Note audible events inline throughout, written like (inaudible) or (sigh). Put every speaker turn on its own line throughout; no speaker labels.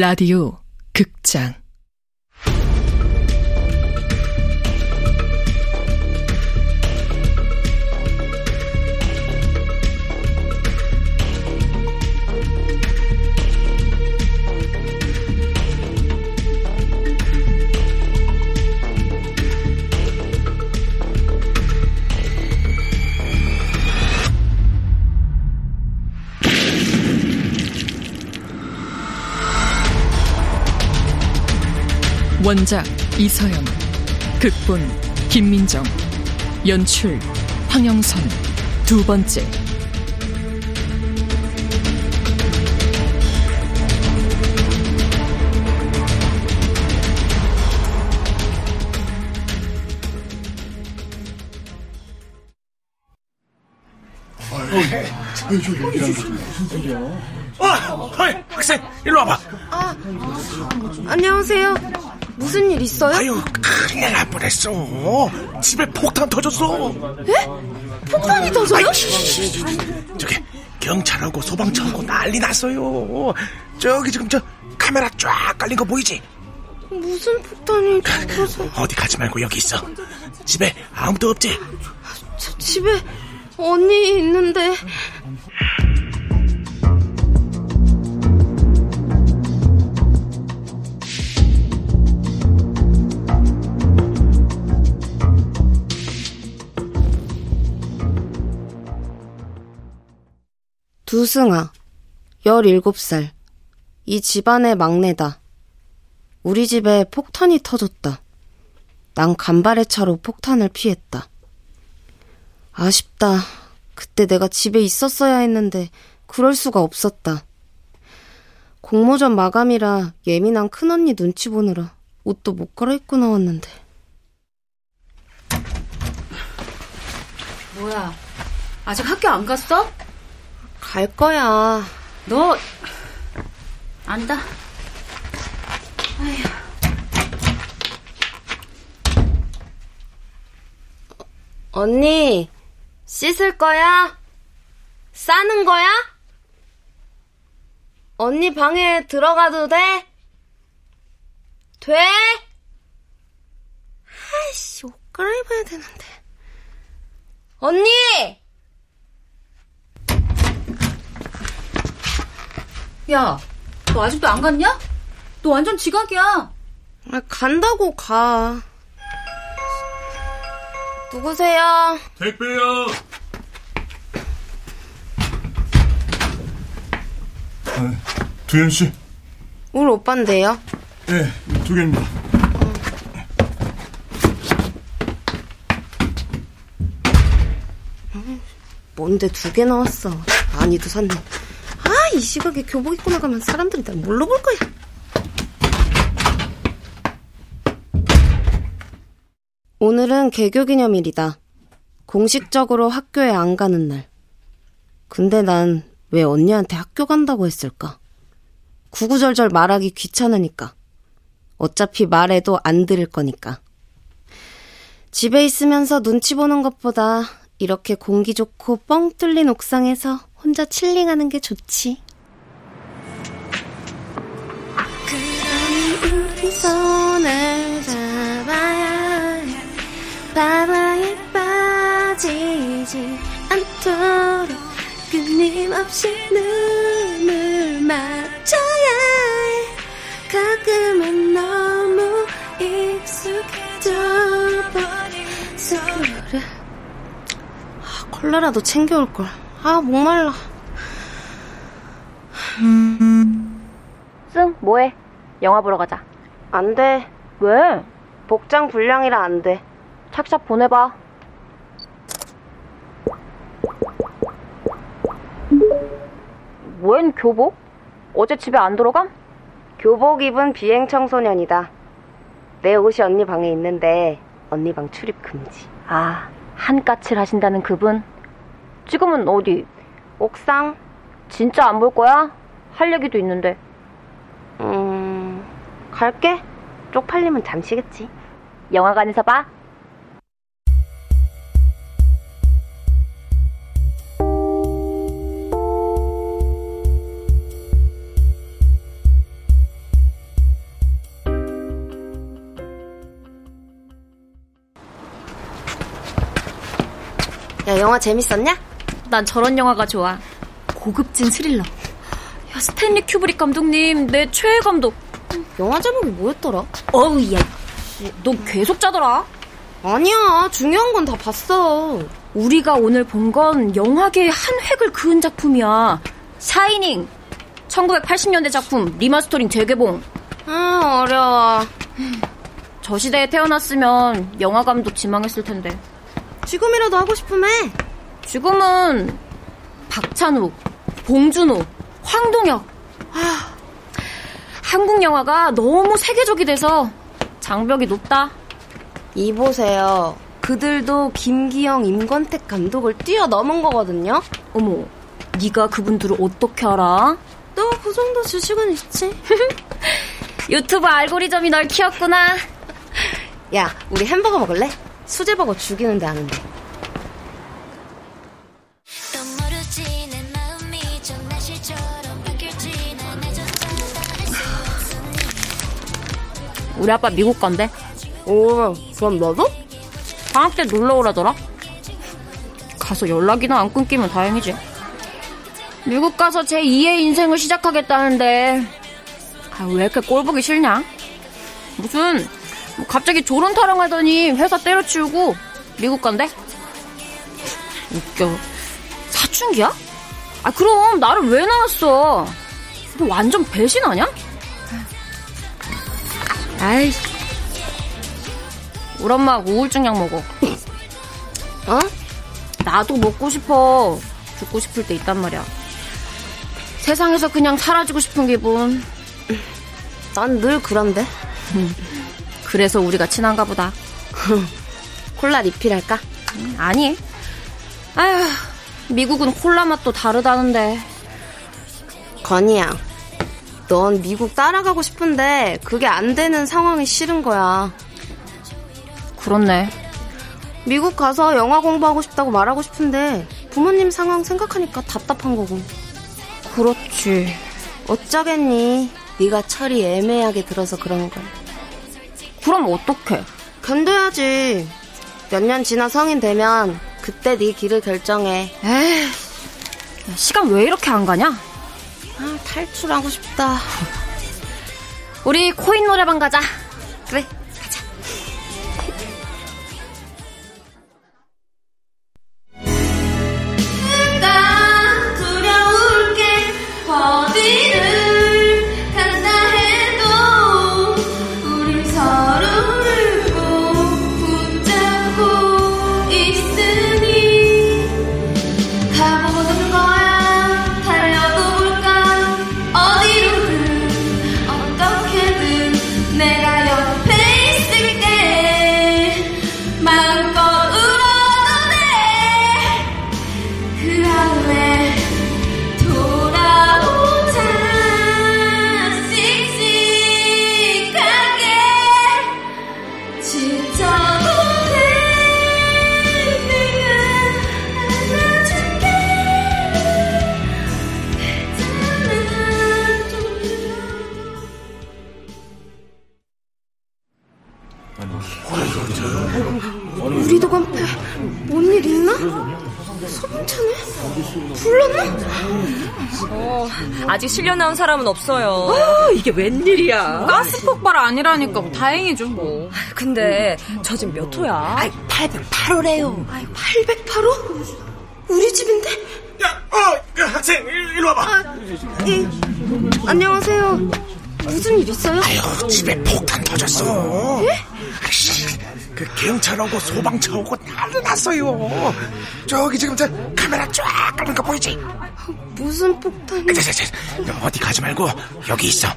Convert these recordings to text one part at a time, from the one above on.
라디오 극장 원작 이서영 극본 김민정 연출 황영선 두 번째
어, 어이, 학생, 일로 와봐. 아,
안녕하세요. 무슨 일 있어요?
아유, 큰일 날 뻔했어. 집에 폭탄 터졌어.
에? 폭탄이 터져요?
아이, 저기, 경찰하고 소방차하고 난리 났어요. 저기 지금 저 카메라 쫙 깔린 거 보이지?
무슨 폭탄이 터져서...
어디 가지 말고 여기 있어. 집에 아무도 없지?
저 집에 언니 있는데... 두승아, 17살. 이 집안의 막내다. 우리 집에 폭탄이 터졌다. 난 간발의 차로 폭탄을 피했다. 아쉽다. 그때 내가 집에 있었어야 했는데 그럴 수가 없었다. 공모전 마감이라 예민한 큰언니 눈치 보느라 옷도 못 갈아입고 나왔는데.
뭐야? 아직 학교 안 갔어?
갈 거야.
너 안다. 아휴.
언니, 씻을 거야? 싸는 거야? 언니 방에 들어가도 돼? 돼? 아이씨, 옷 갈아입어야 되는데. 언니!
야, 너 아직도 안 갔냐? 너 완전 지각이야.
아, 간다고 가. 누구세요?
택배요. 아, 두현 씨.
우리 오빠인데요.
네, 두 개입니다.
뭔데 두 개 나왔어. 많이도 샀네. 아, 이 시각에 교복 입고 나가면 사람들이 날 뭘로 볼 거야. 오늘은 개교 기념일이다. 공식적으로 학교에 안 가는 날. 근데 난 왜 언니한테 학교 간다고 했을까? 구구절절 말하기 귀찮으니까. 어차피 말해도 안 들을 거니까. 집에 있으면서 눈치 보는 것보다 이렇게 공기 좋고 뻥 뚫린 옥상에서 혼자 칠링하는 게 좋지. 손을 잡아야 바다에 빠지지 않도록 끊임없이 눈을 맞춰야 해. 가끔은 너무 익숙해져 버린 서로를. 아, 콜라라도 챙겨올걸 아 목말라
승, 뭐해? 영화 보러 가자.
안 돼
왜?
복장 불량이라 안 돼
착샷 보내봐. 웬 교복? 어제 집에 안 들어감?
교복 입은 비행 청소년이다 내 옷이 언니 방에 있는데 언니 방 출입 금지
아, 한까칠 하신다는 그분? 지금은 어디?
옥상?
진짜 안 볼 거야? 할 얘기도 있는데.
음, 갈게. 쪽팔리면 잠시겠지.
영화관에서 봐.
야, 영화 재밌었냐?
난 저런 영화가 좋아. 고급진 스릴러. 야, 스탠리 큐브릭 감독님, 내 최애 감독.
영화 제목이 뭐였더라?
어우, 야, 너 계속 자더라.
아니야, 중요한 건 다 봤어.
우리가 오늘 본 건 영화계의 한 획을 그은 작품이야. 샤이닝. 1980년대 작품 리마스터링 재개봉.
아, 어려워.
저 시대에 태어났으면 영화 감독 지망했을 텐데.
지금이라도 하고 싶으면 해.
지금은 박찬욱, 봉준호, 황동혁. 아, 한국 영화가 너무 세계적이 돼서 장벽이 높다.
이 보세요. 그들도 김기영, 임권택 감독을 뛰어넘은 거거든요.
어머, 네가 그분들을 어떻게 알아?
너 그 정도 지식은 있지. (laughs)
유튜브 알고리즘이 널 키웠구나.
야, 우리 햄버거 먹을래? 수제버거 죽이는데 아는데.
우리 아빠 미국 간대.
오, 그럼 너도?
방학 때 놀러 오라더라. 가서 연락이나 안 끊기면 다행이지. 미국 가서 제 2의 인생을 시작하겠다는데 아, 왜 이렇게 꼴 보기 싫냐? 무슨 뭐 갑자기 조론 타령하더니 회사 때려치우고 미국 간대? 웃겨. 사춘기야? 아 그럼 나를 왜 나왔어? 너 완전 배신 아냐? 아이 우리 엄마 우울증 약 먹어.
어?
나도 먹고 싶어. 죽고 싶을 때 있단 말이야. 세상에서 그냥 사라지고 싶은 기분.
난 늘 그런데.
그래서 우리가 친한가 보다.
콜라 리필할까?
아니. 아휴, 미국은 콜라 맛도 다르다는데.
건이야. 넌 미국 따라가고 싶은데 그게 안 되는 상황이 싫은 거야.
그렇네.
미국 가서 영화 공부하고 싶다고 말하고 싶은데 부모님 상황 생각하니까 답답한 거고.
그렇지.
어쩌겠니? 네가 철이 애매하게 들어서 그런 걸.
그럼 어떡해?
견뎌야지. 몇 년 지나 성인 되면 그때 네 길을 결정해.
에이, 야, 시간 왜 이렇게 안 가냐?
아, 탈출하고 싶다.
우리 코인 노래방 가자.
그래.
실려 나온 사람은 없어요.
아, 이게 웬일이야?
가스 폭발 아니라니까 뭐 다행이죠 뭐. 근데 저 지금 몇 호야?
808호래요. 808호? 우리 집인데?
야, 어, 그 학생, 일- 일로 와봐.
예. 안녕하세요. 무슨 일 있어요?
아유, 집에 폭탄 터졌어. 아이씨, 그 경찰 오고 소방차 오고 난리 났어요. 저기 지금 저 카메라 쫙 깔는 거 보이지?
무슨 폭탄이?
너 어디 가지 말고 여기 있어.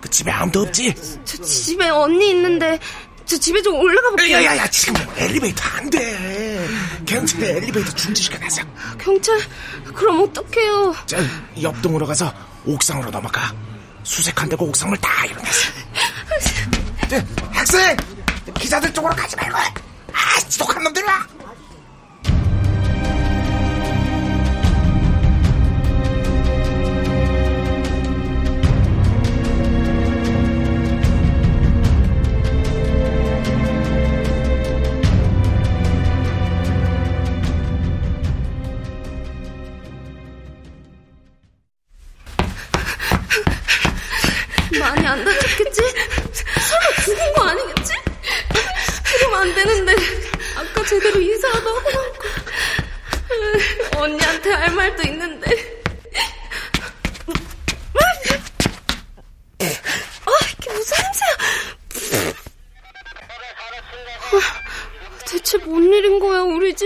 그 집에 아무도 없지?
저 집에 언니 있는데 저 집에 좀 올라가 볼게요.
야야야, 지금 엘리베이터 안 돼. 경찰에 엘리베이터 중지시켜놨어.
경찰, 그럼 어떡해요?
저 옆동으로 가서 옥상으로 넘어가. 수색한 데고 옥상을 다. 저, (laughs) 학생! 기자들 쪽으로 가지 말고. 아, 지독한 놈들아!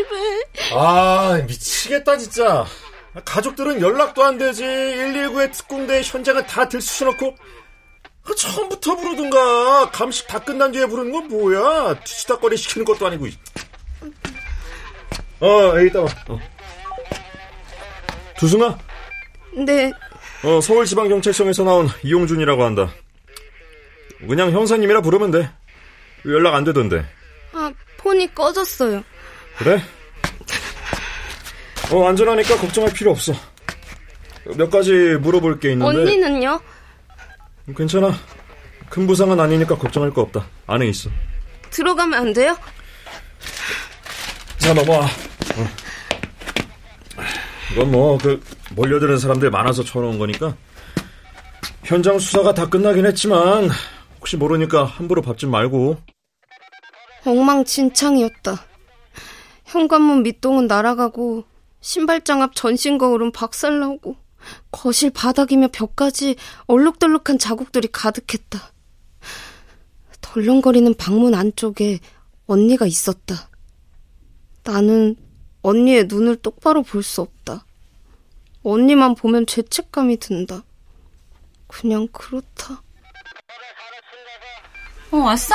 집에
아, 미치겠다, 진짜. 가족들은 연락도 안 되지. 119에 특공대 현장은 다 들쑤셔놓고. 아, 처음부터 부르든가. 감식 다 끝난 뒤에 부르는 건 뭐야? 뒤치다거리 시키는 것도 아니고. 어, 여기 있다 봐. 어. 두승아?
네
어, 서울지방경찰청에서 나온 이용준이라고 한다. 그냥 형사님이라 부르면 돼. 연락 안 되던데.
아, 폰이 꺼졌어요.
그래? 어, 안전하니까 걱정할 필요 없어. 몇 가지 물어볼 게 있는데.
언니는요?
괜찮아. 큰 부상은 아니니까 걱정할 거 없다. 안에 있어.
들어가면 안 돼요?
자, 넘어와. 어. 이건 뭐, 그, 몰려드는 사람들 많아서 쳐놓은 거니까. 현장 수사가 다 끝나긴 했지만, 혹시 모르니까 함부로 밟지 말고.
엉망진창이었다. 현관문 밑동은 날아가고 신발장 앞 전신 거울은 박살나고 거실 바닥이며 벽까지 얼룩덜룩한 자국들이 가득했다. 덜렁거리는 방문 안쪽에 언니가 있었다. 나는 언니의 눈을 똑바로 볼 수 없다. 언니만 보면 죄책감이 든다. 그냥 그렇다.
어, 왔어?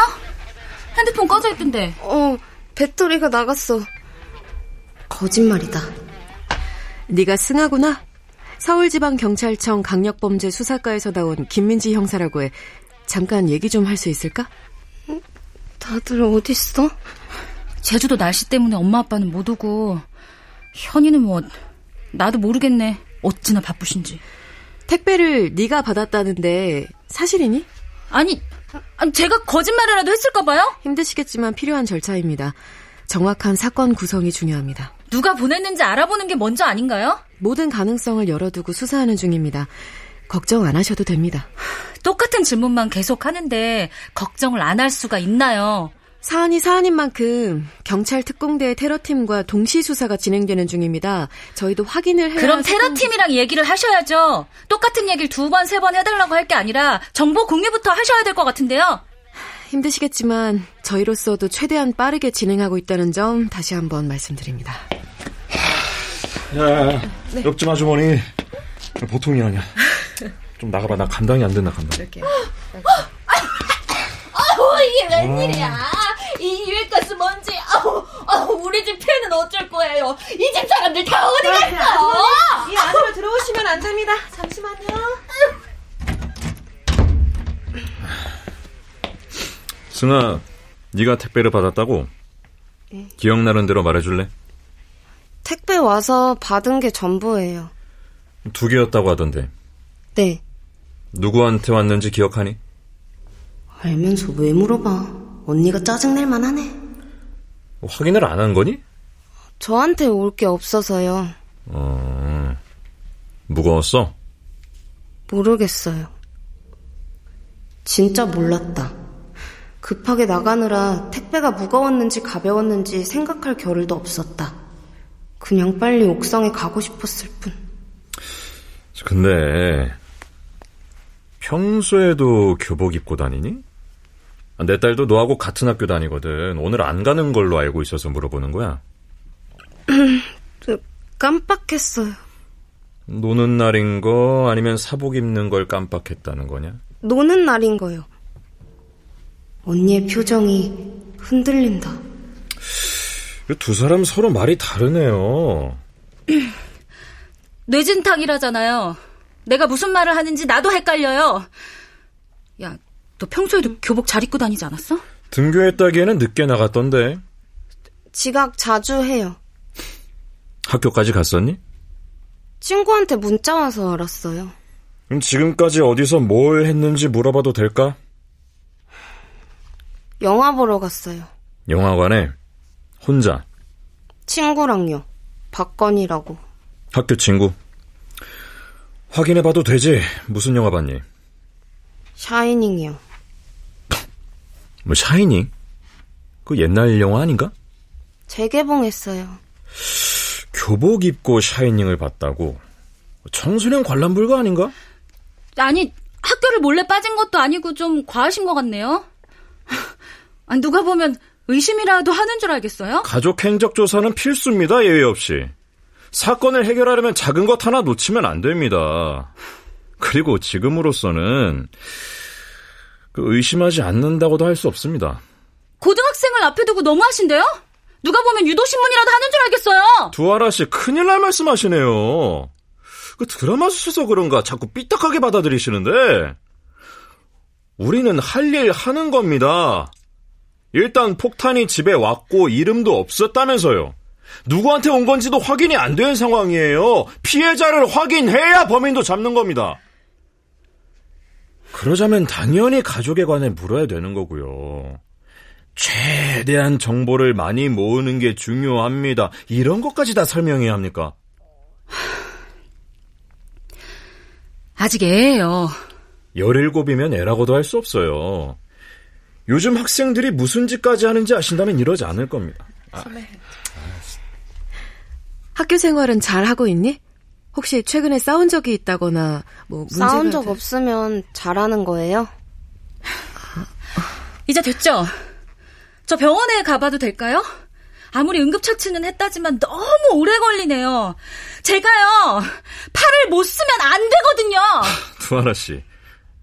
핸드폰 꺼져 있던데.
어, 배터리가 나갔어. 거짓말이다.
네가 승하구나. 서울지방경찰청 강력범죄 수사과에서 나온 김민지 형사라고 해. 잠깐 얘기 좀 할 수 있을까?
다들 어딨어?
제주도 날씨 때문에 엄마 아빠는 못 오고 현이는 뭐 나도 모르겠네. 어찌나 바쁘신지.
택배를 네가 받았다는데 사실이니?
아니, 아니 제가 거짓말이라도 했을까 봐요?
힘드시겠지만 필요한 절차입니다. 정확한 사건 구성이 중요합니다.
누가 보냈는지 알아보는 게 먼저 아닌가요?
모든 가능성을 열어두고 수사하는 중입니다. 걱정 안 하셔도 됩니다.
똑같은 질문만 계속 하는데 걱정을 안 할 수가 있나요?
사안이 사안인 만큼 경찰 특공대 테러팀과 동시 수사가 진행되는 중입니다. 저희도 확인을 해야
그럼 테러팀이랑 얘기를 하셔야죠. 똑같은 얘기를 두 번, 세 번 해달라고 할 게 아니라 정보 공유부터 하셔야 될 것 같은데요.
힘드시겠지만 저희로서도 최대한 빠르게 진행하고 있다는 점 다시 한번 말씀드립니다.
야, 야, 네. 옆집 아주머니 보통이 아니야. 좀 나가봐. 나 감당이 안 된다, 감당. 이렇게.
아우, 이게 웬일이야. 이 유해가스 먼지. 아우, 아우, 우리 집 폐는 어쩔 거예요. 이 집 사람들 다 어디 갔어?
이 안으로 들어오시면 안 됩니다. 잠시만요.
승아, 네가 택배를 받았다고? 네. 기억나는 대로 말해줄래?
택배 와서 받은 게 전부예요.
두 개였다고 하던데.
네.
누구한테 왔는지 기억하니?
알면서 왜 물어봐. 언니가 짜증낼 만 하네.
확인을 안 한 거니?
저한테 올 게 없어서요.
어, 무거웠어?
모르겠어요. 진짜 몰랐다. 급하게 나가느라 택배가 무거웠는지 가벼웠는지 생각할 겨를도 없었다. 그냥 빨리 옥상에 가고 싶었을 뿐.
근데 평소에도 교복 입고 다니니? 내 딸도 너하고 같은 학교 다니거든. 오늘 안 가는 걸로 알고 있어서 물어보는 거야. (clears throat)
깜빡했어요.
노는 날인 거 아니면 사복 입는 걸 깜빡했다는 거냐?
노는 날인 거요. 언니의 표정이 흔들린다.
두 사람 서로 말이 다르네요. (clears throat)
뇌진탕이라잖아요. 내가 무슨 말을 하는지 나도 헷갈려요. 야, 너 평소에도 교복 잘 입고 다니지 않았어?
등교했다기에는 늦게 나갔던데.
지각 자주 해요.
학교까지 갔었니?
친구한테 문자 와서 알았어요.
그럼 지금까지 어디서 뭘 했는지 물어봐도 될까?
영화 보러 갔어요.
영화관에? 혼자?
친구랑요. 박건이라고.
학교 친구? 확인해봐도 되지. 무슨 영화 봤니?
샤이닝이요.
뭐 샤이닝? 그 옛날 영화 아닌가?
재개봉했어요.
교복 입고 샤이닝을 봤다고? 청소년 관람 불가 아닌가?
아니, 학교를 몰래 빠진 것도 아니고 좀 과하신 것 같네요. 아, 누가 보면 의심이라도 하는 줄 알겠어요?
가족 행적 조사는 필수입니다, 예외 없이. 사건을 해결하려면 작은 것 하나 놓치면 안 됩니다. 그리고 지금으로서는 그 의심하지 않는다고도 할 수 없습니다.
고등학생을 앞에 두고 너무하신데요? 누가 보면 유도신문이라도 하는 줄 알겠어요.
두아라 씨 큰일 날 말씀하시네요. 그 드라마 수셔서 그런가 자꾸 삐딱하게 받아들이시는데 우리는 할 일 하는 겁니다. 일단 폭탄이 집에 왔고 이름도 없었다면서요. 누구한테 온 건지도 확인이 안 된 상황이에요. 피해자를 확인해야 범인도 잡는 겁니다. 그러자면 당연히 가족에 관해 물어야 되는 거고요. 최대한 정보를 많이 모으는 게 중요합니다. 이런 것까지 다 설명해야 합니까?
아직 애예요.
17이면 애라고도 할 수 없어요. 요즘 학생들이 무슨 짓까지 하는지 아신다면 이러지 않을 겁니다. 아.
학교 생활은 잘 하고 있니? 혹시 최근에 싸운 적이 있다거나 뭐 문제가
싸운 적 없으면 잘하는 거예요?
이제 됐죠? 저 병원에 가봐도 될까요? 아무리 응급처치는 했다지만 너무 오래 걸리네요. 제가요, 팔을 못 쓰면 안 되거든요. (laughs)
두아라 씨,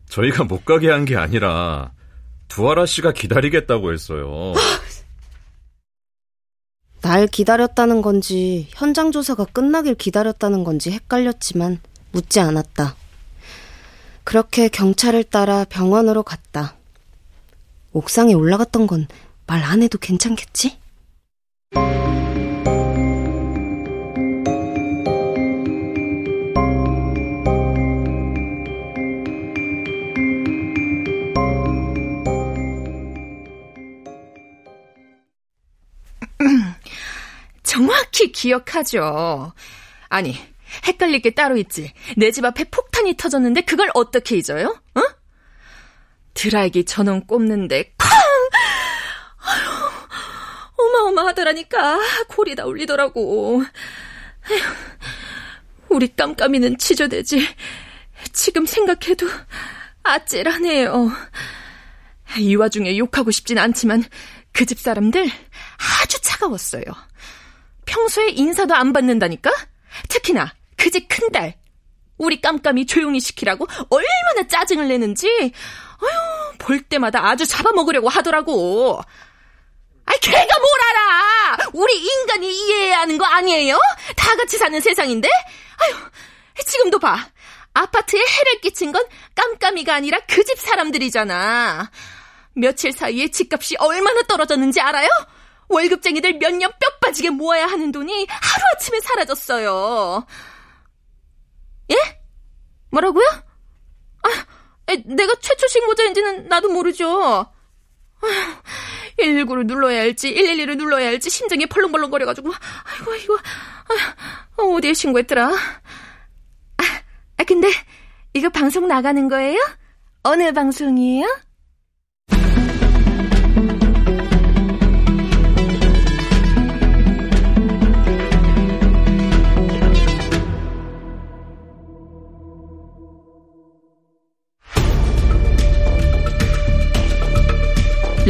저희가 못 가게 한 게 아니라 두아라 씨가 기다리겠다고 했어요. (gasps)
날 기다렸다는 건지 현장 조사가 끝나길 기다렸다는 건지 헷갈렸지만 묻지 않았다. 그렇게 경찰을 따라 병원으로 갔다. 옥상에 올라갔던 건 말 안 해도 괜찮겠지?
정확히 기억하죠. 아니, 헷갈릴 게 따로 있지. 내 집 앞에 폭탄이 터졌는데 그걸 어떻게 잊어요? 어? 드라이기 전원 꼽는데 쾅! 아휴, 어마어마하더라니까. 골이 다 울리더라고. 에휴, 우리 깜깜이는 치저되지. 지금 생각해도 아찔하네요. 이 와중에 욕하고 싶진 않지만 그 집 사람들 아주 차가웠어요. 평소에 인사도 안 받는다니까? 특히나 그 집 큰딸. 우리 깜깜이 조용히 시키라고 얼마나 짜증을 내는지 아유, 볼 때마다 아주 잡아먹으려고 하더라고. 아이, 걔가 뭘 알아! 우리 인간이 이해해야 하는 거 아니에요? 다 같이 사는 세상인데? 아유, 지금도 봐. 아파트에 해를 끼친 건 깜깜이가 아니라 그 집 사람들이잖아. 며칠 사이에 집값이 얼마나 떨어졌는지 알아요? 월급쟁이들 몇 년 뼈 빠지게 모아야 하는 돈이 하루아침에 사라졌어요. 예? 뭐라고요? 아, 내가 최초 신고자인지는 나도 모르죠. 119를 눌러야 할지 112를 눌러야 할지 심장이 벌렁벌렁 거려가지고 아이고 이거 아, 어디에 신고했더라? 아, 아 근데 이거 방송 나가는 거예요? 어느 방송이에요?